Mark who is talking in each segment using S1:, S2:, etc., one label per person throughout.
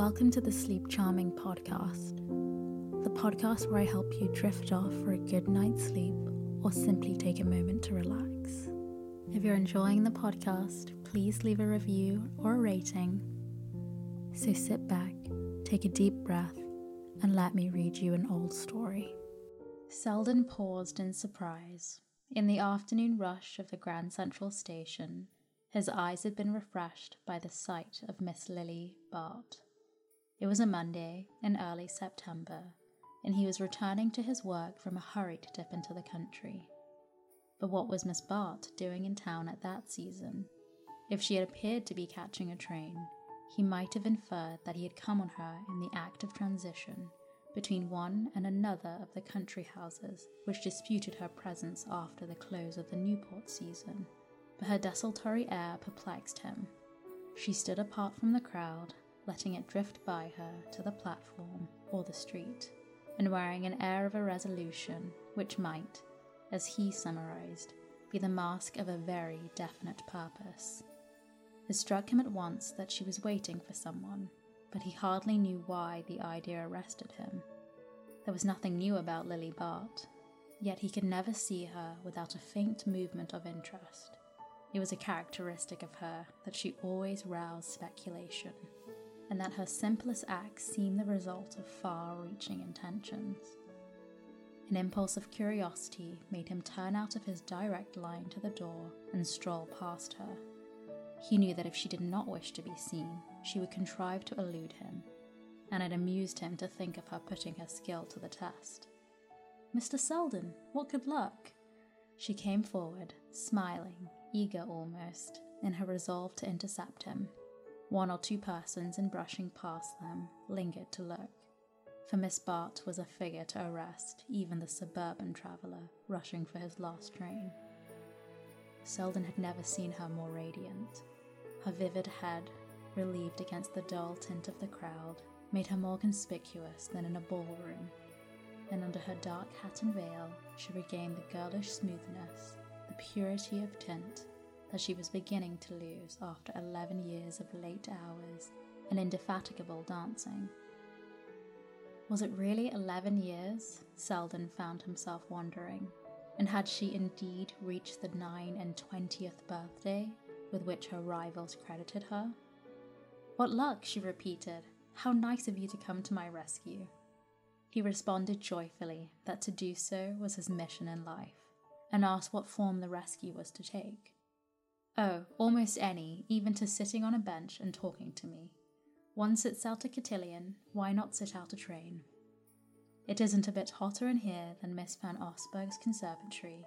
S1: Welcome to the Sleep Charming podcast, the podcast where I help you drift off for a good night's sleep or simply take a moment to relax. If you're enjoying the podcast, please leave a review or a rating. So sit back, take a deep breath, and let me read you an old story. Selden paused in surprise. In the afternoon rush of the Grand Central Station, his eyes had been refreshed by the sight of Miss Lily Bart. It was a Monday in early September, and he was returning to his work from a hurried dip into the country. But what was Miss Bart doing in town at that season? If she had appeared to be catching a train, he might have inferred that he had come on her in the act of transition between one and another of the country houses which disputed her presence after the close of the Newport season. But her desultory air perplexed him. She stood apart from the crowd letting it drift by her to the platform or the street, and wearing an air of irresolution which might, as he summarized, be the mask of a very definite purpose. It struck him at once that she was waiting for someone, but he hardly knew why the idea arrested him. There was nothing new about Lily Bart, yet he could never see her without a faint movement of interest. It was a characteristic of her that she always roused speculation and that her simplest acts seemed the result of far reaching intentions. An impulse of curiosity made him turn out of his direct line to the door and stroll past her. He knew that if she did not wish to be seen, she would contrive to elude him, and it amused him to think of her putting her skill to the test. Mr. Selden, what good luck! She came forward, smiling, eager almost, in her resolve to intercept him. One or two persons, in brushing past them, lingered to look, for Miss Bart was a figure to arrest even the suburban traveller rushing for his last train. Selden had never seen her more radiant. Her vivid head, relieved against the dull tint of the crowd, made her more conspicuous than in a ballroom, and under her dark hat and veil she regained the girlish smoothness, the purity of tint that she was beginning to lose after 11 years of late hours and indefatigable dancing. Was it really 11 years? Selden found himself wondering. And had she indeed reached the 9 and 20th birthday with which her rivals credited her? What luck, she repeated. How nice of you to come to my rescue. He responded joyfully that to do so was his mission in life, and asked what form the rescue was to take. Oh, almost any, even to sitting on a bench and talking to me. One sits out a cotillion, why not sit out a train? It isn't a bit hotter in here than Miss Van Osburgh's conservatory,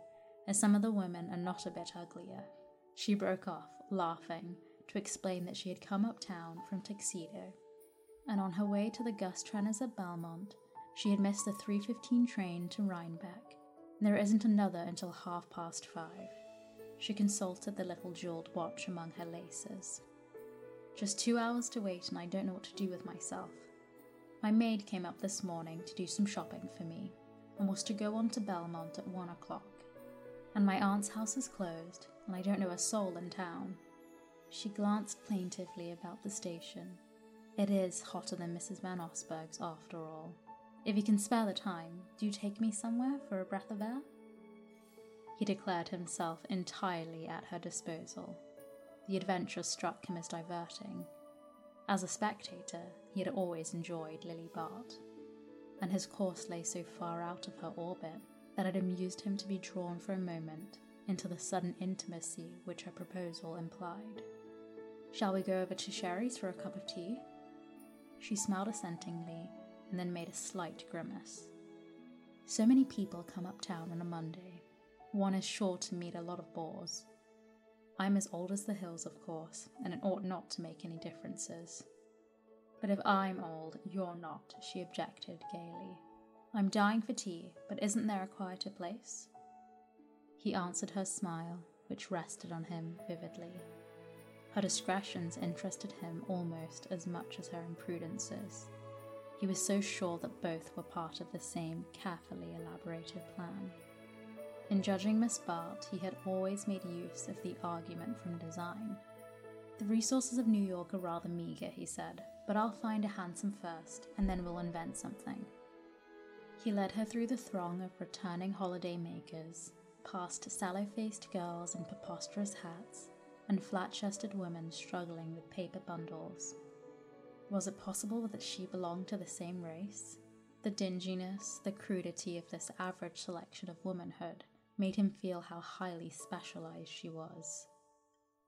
S1: as some of the women are not a bit uglier. She broke off, laughing, to explain that she had come uptown from Tuxedo, and on her way to the Gus Trenors at Belmont, she had missed the 3.15 train to Rhinebeck, and there isn't another until half past five. She consulted the little jeweled watch among her laces. Just two hours to wait, and I don't know what to do with myself. My maid came up this morning to do some shopping for me, and was to go on to Belmont at one o'clock. And my aunt's house is closed, and I don't know a soul in town. She glanced plaintively about the station. It is hotter than Mrs. Van Osburgh's, after all. If you can spare the time, do you take me somewhere for a breath of air? He declared himself entirely at her disposal. The adventure struck him as diverting. As a spectator, he had always enjoyed Lily Bart, and his course lay so far out of her orbit that it amused him to be drawn for a moment into the sudden intimacy which her proposal implied. Shall we go over to Sherry's for a cup of tea? She smiled assentingly and then made a slight grimace. So many people come uptown on a Monday, one is sure to meet a lot of bores. I'm as old as the hills, of course, and it ought not to make any differences. But if I'm old, you're not, she objected gaily. I'm dying for tea, but isn't there a quieter place? He answered her smile, which rested on him vividly. Her discretions interested him almost as much as her imprudences. He was so sure that both were part of the same carefully elaborated plan. In judging Miss Bart, he had always made use of the argument from design. The resources of New York are rather meagre, he said, but I'll find a hansom first, and then we'll invent something. He led her through the throng of returning holiday makers, past sallow faced girls in preposterous hats, and flat chested women struggling with paper bundles. Was it possible that she belonged to the same race? The dinginess, the crudity of this average selection of womanhood made him feel how highly specialized she was.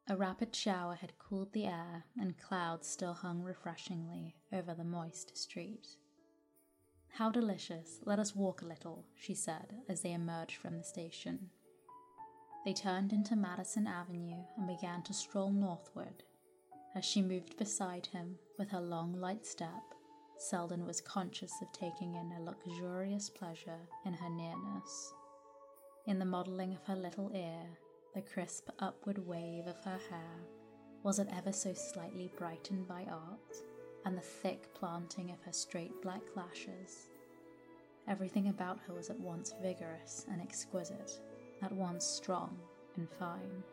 S1: A rapid shower had cooled the air, and clouds still hung refreshingly over the moist street. How delicious! Let us walk a little, she said as they emerged from the station. They turned into Madison Avenue and began to stroll northward. As she moved beside him with her long, light step, Selden was conscious of taking in a luxurious pleasure in her nearness. In the modelling of her little ear, the crisp upward wave of her hair, was it ever so slightly brightened by art, and the thick planting of her straight black lashes. Everything about her was at once vigorous and exquisite, at once strong and fine.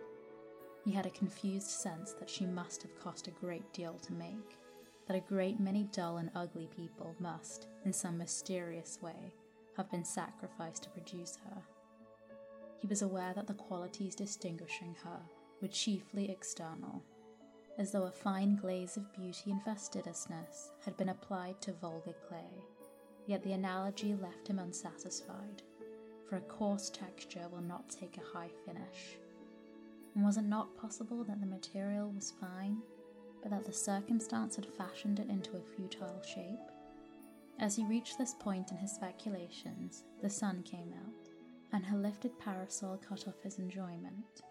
S1: He had a confused sense that she must have cost a great deal to make, that a great many dull and ugly people must, in some mysterious way, have been sacrificed to produce her. He was aware that the qualities distinguishing her were chiefly external, as though a fine glaze of beauty and fastidiousness had been applied to vulgar clay, yet the analogy left him unsatisfied for a coarse texture will not take a high finish. And was it not possible that the material was fine, but that the circumstance had fashioned it into a futile shape? As he reached this point in his speculations, the sun came out, and her lifted parasol cut off his enjoyment.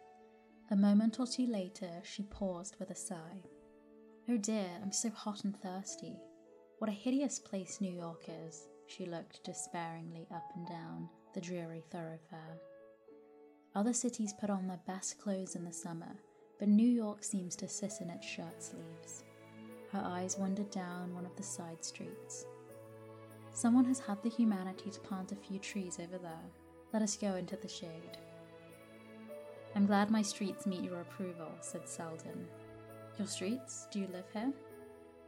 S1: A moment or two later, she paused with a sigh. Oh dear, I'm so hot and thirsty. What a hideous place New York is. She looked despairingly up and down the dreary thoroughfare. Other cities put on their best clothes in the summer, but New York seems to sit in its shirt sleeves. Her eyes wandered down one of the side streets. Someone has had the humanity to plant a few trees over there. Let us go into the shade. I'm glad my streets meet your approval, said Selden. Your streets? Do you live here?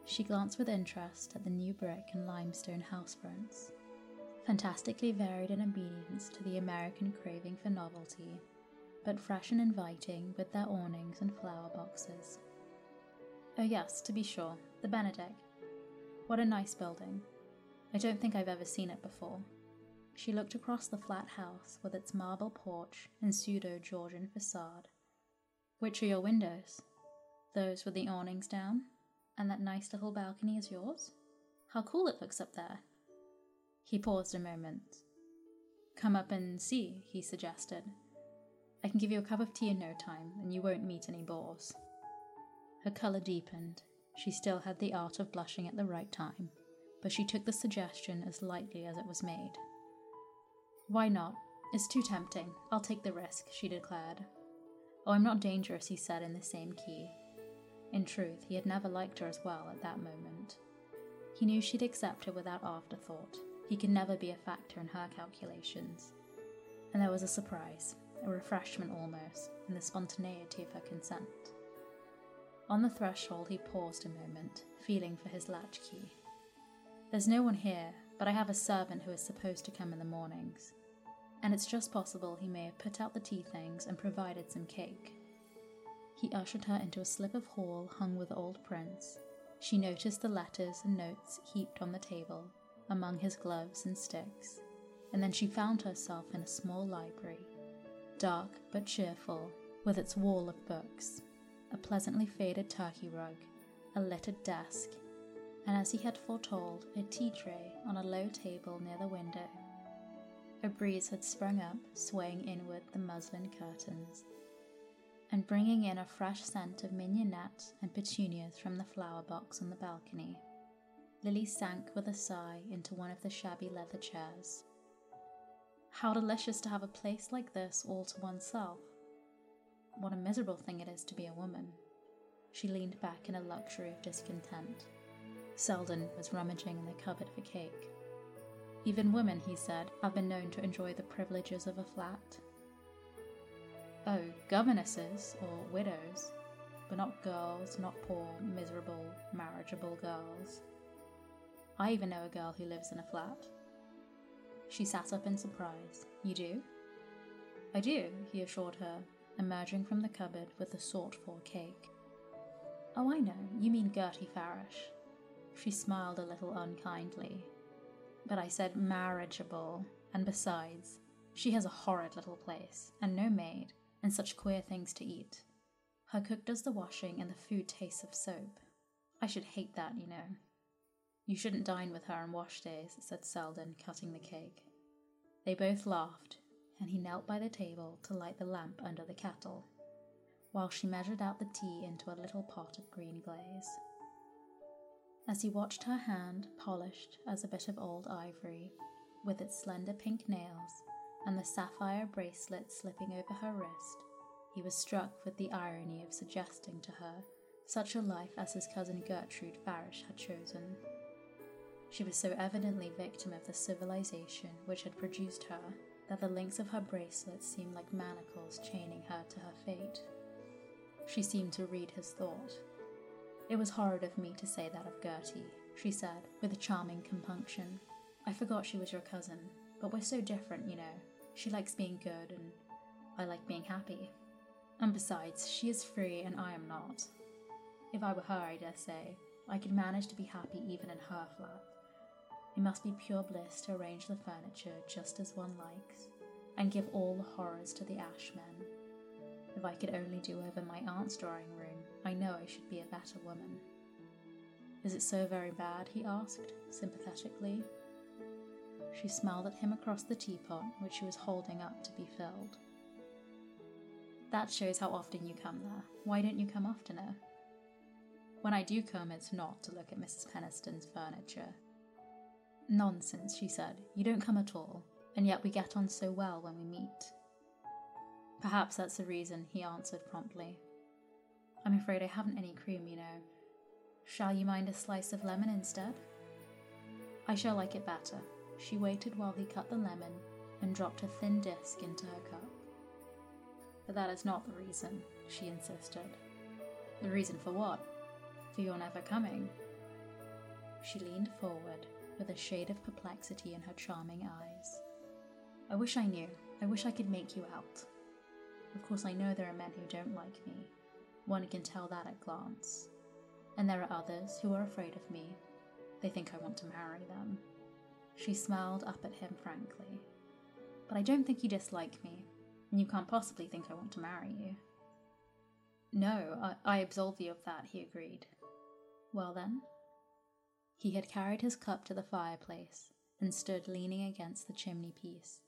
S1: She glanced with interest at the new brick and limestone house fronts fantastically varied in obedience to the American craving for novelty, but fresh and inviting with their awnings and flower boxes. Oh, yes, to be sure, the Benedick. What a nice building. I don't think I've ever seen it before. She looked across the flat house with its marble porch and pseudo Georgian facade. Which are your windows? Those with the awnings down? And that nice little balcony is yours? How cool it looks up there. He paused a moment. Come up and see, he suggested. I can give you a cup of tea in no time, and you won't meet any bores. Her colour deepened. She still had the art of blushing at the right time, but she took the suggestion as lightly as it was made. Why not? It's too tempting. I'll take the risk, she declared. Oh, I'm not dangerous, he said in the same key. In truth, he had never liked her as well at that moment. He knew she'd accept it without afterthought, he could never be a factor in her calculations. And there was a surprise, a refreshment almost, in the spontaneity of her consent. On the threshold, he paused a moment, feeling for his latchkey. There's no one here, but I have a servant who is supposed to come in the mornings, and it's just possible he may have put out the tea things and provided some cake. He ushered her into a slip of hall hung with old prints. She noticed the letters and notes heaped on the table among his gloves and sticks, and then she found herself in a small library, dark but cheerful, with its wall of books, a pleasantly faded turkey rug, a littered desk, and as he had foretold, a tea tray on a low table near the window. A breeze had sprung up, swaying inward the muslin curtains, and bringing in a fresh scent of mignonette and petunias from the flower box on the balcony. Lily sank with a sigh into one of the shabby leather chairs. How delicious to have a place like this all to oneself. What a miserable thing it is to be a woman. She leaned back in a luxury of discontent. Selden was rummaging in the cupboard for cake. Even women, he said, have been known to enjoy the privileges of a flat. Oh, governesses or widows. but not girls, not poor, miserable, marriageable girls. I even know a girl who lives in a flat. She sat up in surprise. You do? I do, he assured her, emerging from the cupboard with the sought for cake. Oh, I know, you mean Gertie Farish. She smiled a little unkindly. But I said marriageable, and besides, she has a horrid little place, and no maid, and such queer things to eat. Her cook does the washing, and the food tastes of soap. I should hate that, you know. You shouldn't dine with her on wash days, said Selden, cutting the cake. They both laughed, and he knelt by the table to light the lamp under the kettle, while she measured out the tea into a little pot of green glaze. As he watched her hand, polished as a bit of old ivory, with its slender pink nails and the sapphire bracelet slipping over her wrist, he was struck with the irony of suggesting to her such a life as his cousin Gertrude Farish had chosen. She was so evidently victim of the civilization which had produced her that the links of her bracelet seemed like manacles chaining her to her fate. She seemed to read his thought. It was horrid of me to say that of Gertie, she said, with a charming compunction. I forgot she was your cousin, but we're so different, you know. She likes being good, and I like being happy. And besides, she is free and I am not. If I were her, I dare say, I could manage to be happy even in her flat. It must be pure bliss to arrange the furniture just as one likes, and give all the horrors to the ashmen. If I could only do over my aunt's drawing room, I know I should be a better woman. Is it so very bad? he asked, sympathetically. She smiled at him across the teapot, which she was holding up to be filled. That shows how often you come there. Why don't you come oftener? When I do come, it's not to look at Mrs. Peniston's furniture. Nonsense, she said. You don't come at all, and yet we get on so well when we meet. Perhaps that's the reason, he answered promptly. I'm afraid I haven't any cream, you know. Shall you mind a slice of lemon instead? I shall like it better. She waited while he cut the lemon and dropped a thin disk into her cup. But that is not the reason, she insisted. The reason for what? For your never coming. She leaned forward with a shade of perplexity in her charming eyes. I wish I knew. I wish I could make you out. Of course, I know there are men who don't like me. One can tell that at glance. And there are others who are afraid of me. They think I want to marry them. She smiled up at him frankly. But I don't think you dislike me, and you can't possibly think I want to marry you. No, I, I absolve you of that, he agreed. Well then? He had carried his cup to the fireplace and stood leaning against the chimney piece,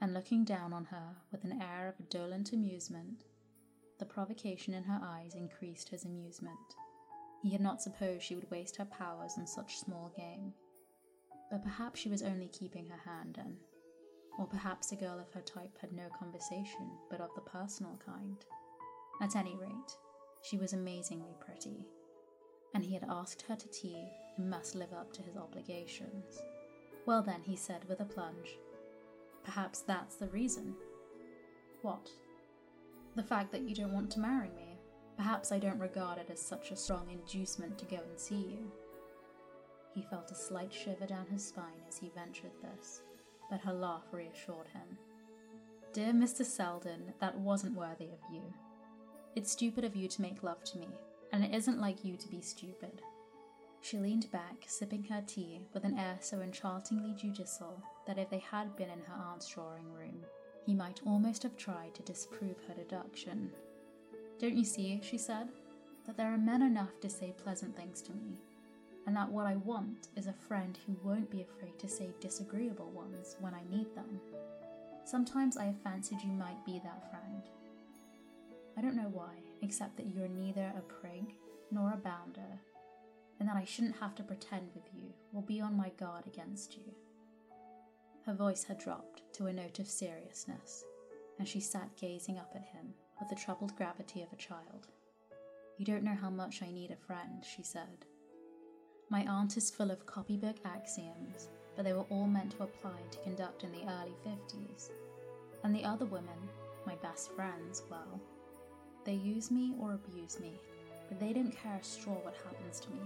S1: and looking down on her with an air of dolent amusement. The provocation in her eyes increased his amusement. He had not supposed she would waste her powers on such small game. But perhaps she was only keeping her hand in. Or perhaps a girl of her type had no conversation but of the personal kind. At any rate, she was amazingly pretty, and he had asked her to tea and must live up to his obligations. Well, then, he said with a plunge, perhaps that's the reason. What? The fact that you don't want to marry me. Perhaps I don't regard it as such a strong inducement to go and see you. He felt a slight shiver down his spine as he ventured this, but her laugh reassured him. Dear Mr. Selden, that wasn't worthy of you. It's stupid of you to make love to me, and it isn't like you to be stupid. She leaned back, sipping her tea with an air so enchantingly judicial that if they had been in her aunt's drawing room, he might almost have tried to disprove her deduction. Don't you see, she said, that there are men enough to say pleasant things to me, and that what I want is a friend who won't be afraid to say disagreeable ones when I need them. Sometimes I have fancied you might be that friend. I don't know why, except that you're neither a prig nor a bounder, and that I shouldn't have to pretend with you or be on my guard against you. Her voice had dropped to a note of seriousness, and she sat gazing up at him with the troubled gravity of a child. You don't know how much I need a friend, she said. My aunt is full of copybook axioms, but they were all meant to apply to conduct in the early 50s. And the other women, my best friends, well, They use me or abuse me, but they don't care a straw what happens to me.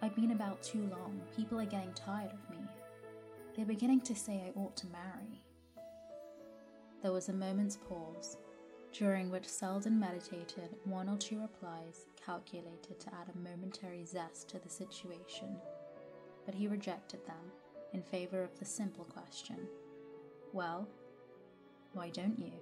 S1: I've been about too long, people are getting tired of me. They're beginning to say I ought to marry. There was a moment's pause, during which Selden meditated one or two replies calculated to add a momentary zest to the situation, but he rejected them in favor of the simple question Well, why don't you?